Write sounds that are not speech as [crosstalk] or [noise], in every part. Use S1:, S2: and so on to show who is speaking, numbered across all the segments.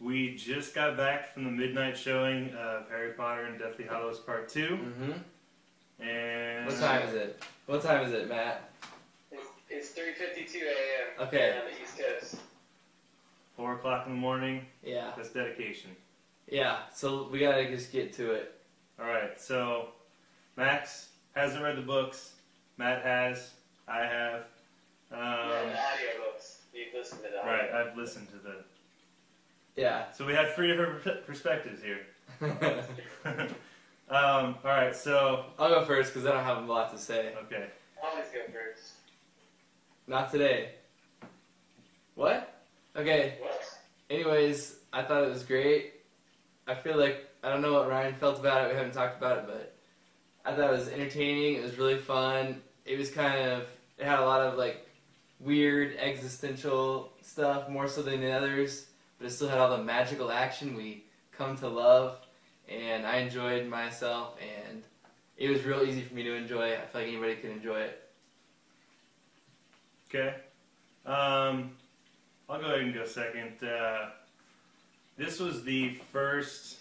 S1: We just got back from the midnight showing of Harry Potter and Deathly Hallows Part 2.
S2: Mm-hmm.
S1: And.
S2: What time is it? What time is it, Matt?
S3: It's 3:52 a.m.
S2: Okay.
S3: here on the East Coast.
S1: 4 o'clock in the morning.
S2: Yeah.
S1: That's dedication.
S2: Yeah. So we gotta just get to it.
S1: Alright, so Max hasn't read the books. Matt has. I have.
S3: yeah,
S1: Um,
S3: the audiobooks. You've listened to the
S1: right. I've listened to the.
S2: Yeah.
S1: So we have three different per- perspectives here. [laughs] um, Alright, so.
S2: I'll go first because I don't have a lot to say.
S1: Okay.
S3: Always go first.
S2: Not today. What? Okay.
S3: What?
S2: Anyways, I thought it was great. I feel like I don't know what Ryan felt about it. We haven't talked about it, but I thought it was entertaining. It was really fun. It was kind of it had a lot of like weird existential stuff more so than the others, but it still had all the magical action we come to love. And I enjoyed myself, and it was real easy for me to enjoy. I feel like anybody could enjoy it.
S1: Okay. Um, I'll go ahead and go second. Uh, this was the first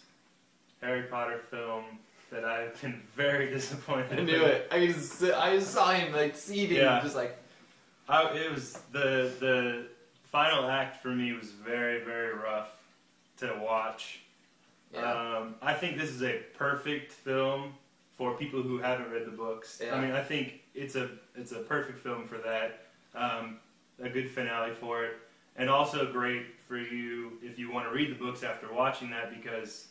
S1: Harry Potter film that I've been [laughs] very disappointed.
S2: I
S1: with.
S2: knew it. I just I just saw him like seething,
S1: Yeah.
S2: just like
S1: I, it was the the final act for me was very very rough to watch.
S2: yeah.
S1: Um, I think this is a perfect film for people who haven't read the books.
S2: Yeah.
S1: I mean, I think it's a it's a perfect film for that. Um, a good finale for it, and also great for you if you want to read the books after watching that because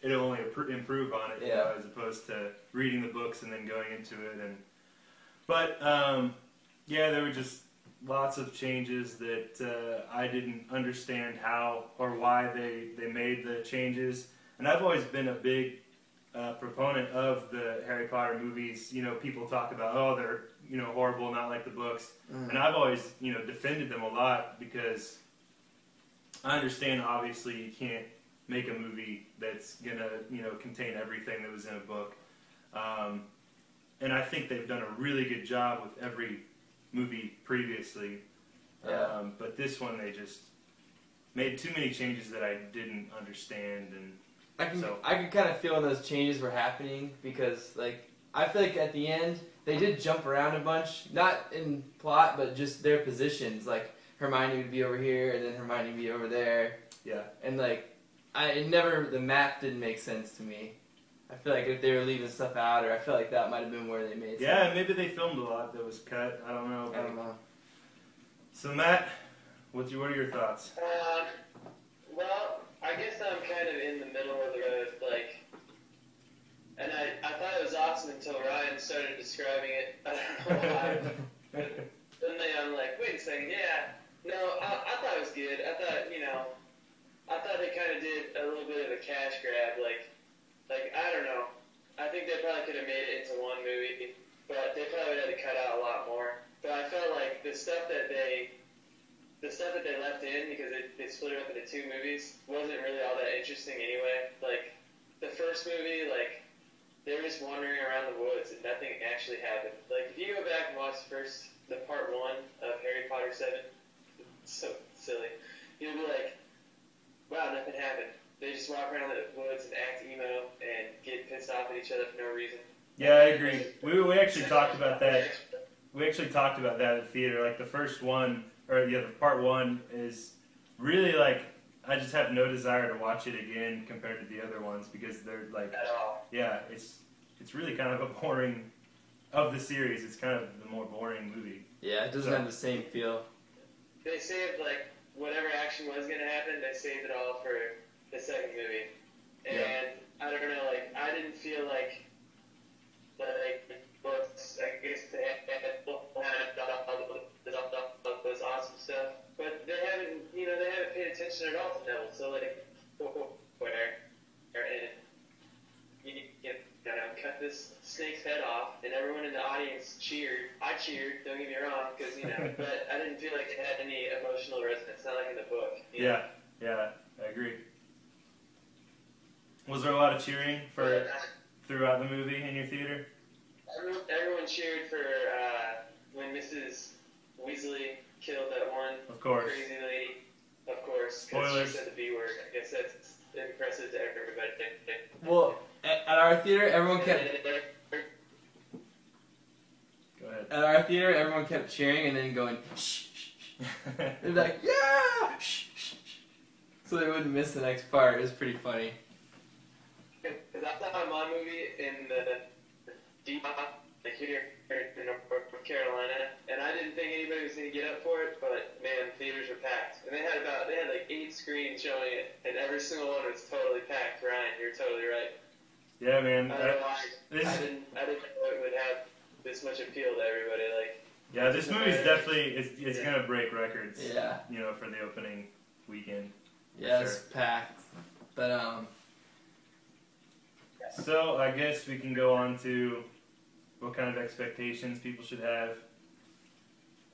S1: it'll only improve on it, you know, as opposed to reading the books and then going into it. And but um, yeah, there were just lots of changes that uh, I didn't understand how or why they they made the changes. And I've always been a big uh, proponent of the Harry Potter movies. You know, people talk about, oh, they're you know horrible, not like the books,
S2: Mm.
S1: and I've always you know defended them a lot because I understand obviously you can't make a movie that's gonna you know contain everything that was in a book, um, and I think they've done a really good job with every movie previously.
S2: Yeah.
S1: Um, but this one they just made too many changes that I didn't understand and
S2: I can
S1: So-
S2: I could kind of feel when those changes were happening because like I feel like at the end they did jump around a bunch, not in plot but just their positions. Like Hermione would be over here and then Hermione would be over there,
S1: yeah.
S2: and like I it never the map didn't make sense to me. I feel like if they were leaving stuff out, or I feel like that might have been where they made.
S1: Yeah, maybe they filmed a lot that was cut. I don't know.
S2: stuff. I don't know.
S1: So Matt, what's your, what are your thoughts?
S3: Um, well, I guess I'm kind of in the middle of the road, like, and I, I thought it was awesome until Ryan started describing it. [laughs] I don't know why. [laughs] but suddenly I'm like, wait a second, yeah. No, I, I thought it was good. I thought, you know, I thought they kind of did a little bit of a cash grab. Like, like I don't know. I think they probably could have made it into one movie, but they probably would have had to cut out a lot more. But I felt like the stuff that they the stuff that they left in because it, they split it up into two movies wasn't really all that interesting anyway. Like the first movie, like they were just wandering around the woods and nothing actually happened. Like if you go back and watch first the part one of Harry Potter seven, it's so silly. You'll be like, wow, nothing happened. They just walk around the woods and act emo and get pissed off at each other for no reason.
S1: Yeah, I agree. We, we actually talked about that. We actually talked about that at the theater. Like the first one, or the other part one, is really like I just have no desire to watch it again compared to the other ones because they're like,
S3: At all.
S1: yeah, it's it's really kind of a boring of the series. It's kind of the more boring movie.
S2: Yeah, it doesn't
S1: So-
S2: have the same feel.
S3: They saved like whatever action was gonna happen. They saved it all for the second movie, and
S1: Yeah.
S3: I don't know. Like I didn't feel like like books. I guess they had all this awesome stuff, but they haven't. You know, they haven't paid attention at all to Neville. So like, where and you, you know, cut this snake's head off, and everyone in the audience cheered. I cheered. Don't get me wrong, because you know, [laughs] but I didn't feel like it had any emotional resonance. Not like in the book. you know?
S1: Yeah, yeah, I agree. Was there a lot of cheering for
S3: But,
S1: throughout the movie in your theater?
S3: Everyone, everyone cheered for uh, when Mrs. Weasley killed that one
S1: Of course.
S3: crazy lady. Of course, because
S1: Spoilers.
S3: she said the B word. I guess that's impressive to everybody.
S2: Well, at, at our theater, everyone kept
S1: Go ahead.
S2: at our theater, everyone kept cheering and then going shh. shh, shh. [laughs] They'd be like, yeah, shh, shh, shh. so they wouldn't miss the next part. It was pretty funny.
S3: Because I saw my movie in the deep, like here in North Carolina, and I didn't think anybody was gonna get up for it, but man, theaters were packed, and they had about they had like eight screens showing it, and every single one was totally packed. Ryan, you're totally right.
S1: Yeah, man.
S3: I don't know
S1: I-
S3: why.
S1: this,
S3: I didn't, I didn't know it would have this much appeal to everybody. Like,
S1: yeah, this movie's definitely it's, it's
S3: Yeah.
S1: gonna break records.
S2: Yeah,
S1: You know, for the opening weekend.
S2: yeah, it's packed. But um,
S1: So I guess we can go on to what kind of expectations people should have,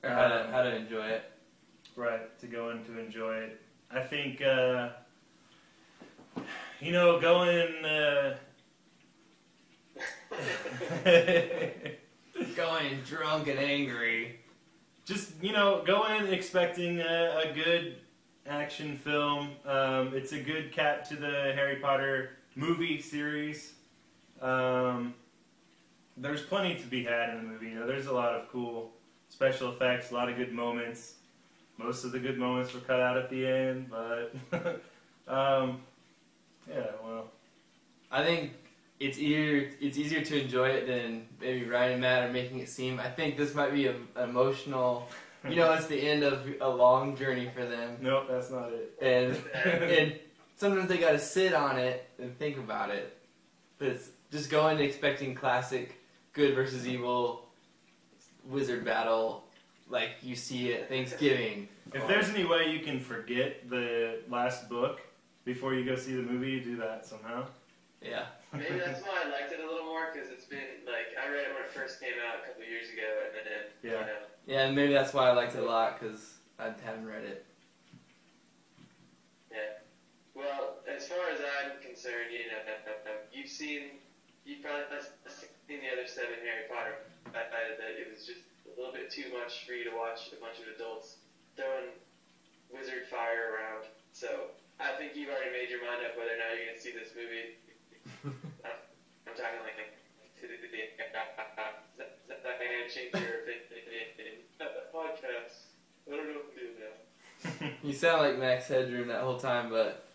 S2: or how to how to enjoy it.
S1: right, to go in to enjoy it. I think, uh, you know, going. Uh, [laughs]
S2: Going drunk and angry.
S1: just you know go in expecting a, a good action film um, it's a good cap to the harry potter movie series. Um, there's plenty to be had in the movie. You know there's a lot of cool special effects a lot of good moments. Most of the good moments were cut out at the end but [laughs] um, yeah well.
S2: I think it's easier it's easier to enjoy it than maybe Ryan and Matt are making it seem. I think this might be a, an emotional. You know, it's the end of a long journey for them, [laughs]
S1: nope that's not it.
S2: And [laughs] and sometimes they got to sit on it and think about it. But it's just going expecting classic good versus evil wizard battle like you see at Thanksgiving.
S1: if there's any way you can forget the last book before you go see the movie do that somehow
S2: Yeah.
S3: maybe that's why I liked it a little more because it's been like I read it when it first came out a couple years ago, and then
S1: Yeah.
S3: you know,
S2: Yeah, maybe that's why I liked it a lot because I haven't read it.
S3: Well, as far as I'm concerned, you know, you've seen, you've probably seen the other seven Harry Potter. I, I, that it was just a little bit too much for you to watch a bunch of adults throwing wizard fire around. So I think you've already made your mind up whether or not you're going to see this movie. [laughs] I'm talking like to the the that that that going to change your opinion. Podcast. I don't know if I'm doing now. [laughs]
S2: You sound like Max Headroom that whole time, but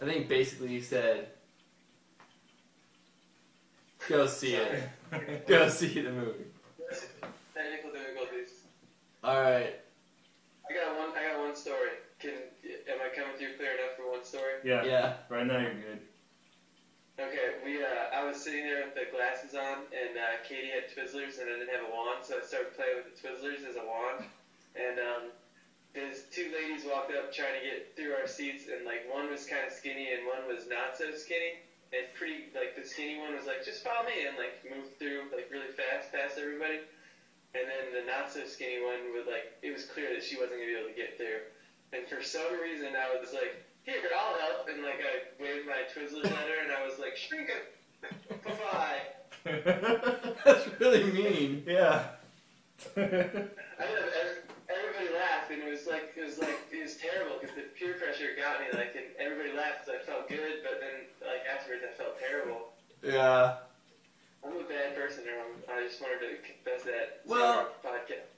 S2: I think basically you said, "Go see it. [laughs] Go see the movie."
S3: Technical difficulties.
S2: All right.
S3: I got one. I got one story. Can am I coming through clear enough for one story?
S1: yeah,
S2: Yeah.
S1: right now you're good.
S3: Okay. We. Uh, I was sitting there with the glasses on, and uh, Katie had Twizzlers, and I didn't have a wand, so I started playing with the Twizzlers as a wand. And um, there's two ladies walked up trying to get through our seats, and like one was kind of skinny, and one was not so skinny. And pretty like the skinny one was like, just follow me, and like moved through like really fast past everybody. And then the not so skinny one would like, it was clear that she wasn't gonna be able to get through. And for some reason, I was like, here, I'll help. And like, I waved my Twizzlers at her, and I was like, shrink it. Bye-bye. [laughs]
S2: That's really mean.
S1: yeah.
S3: I know, ev- everybody laughed, and it was like, it was like, it was terrible, because the peer pressure got me, like, and everybody laughed, so I felt good, but then, like, afterwards, I felt terrible.
S2: Yeah.
S3: I'm a bad person, or I'm, just wanted to confess that.
S2: Well-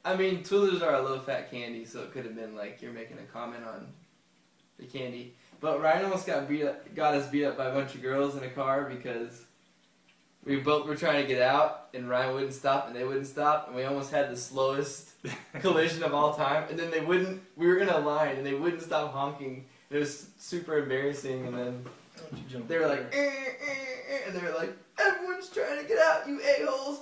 S2: I mean, Twizzlers are a low-fat candy, so it could have been like you're making a comment on the candy. But Ryan almost got beat up, got us beat up by a bunch of girls in a car because we both were trying to get out, and Ryan wouldn't stop, and they wouldn't stop, and we almost had the slowest [laughs] collision of all time. And then they wouldn't. We were in a line, and they wouldn't stop honking. It was super embarrassing. And then they were like, eh, eh, eh, and they were like, "Everyone's trying to get out, you a holes!"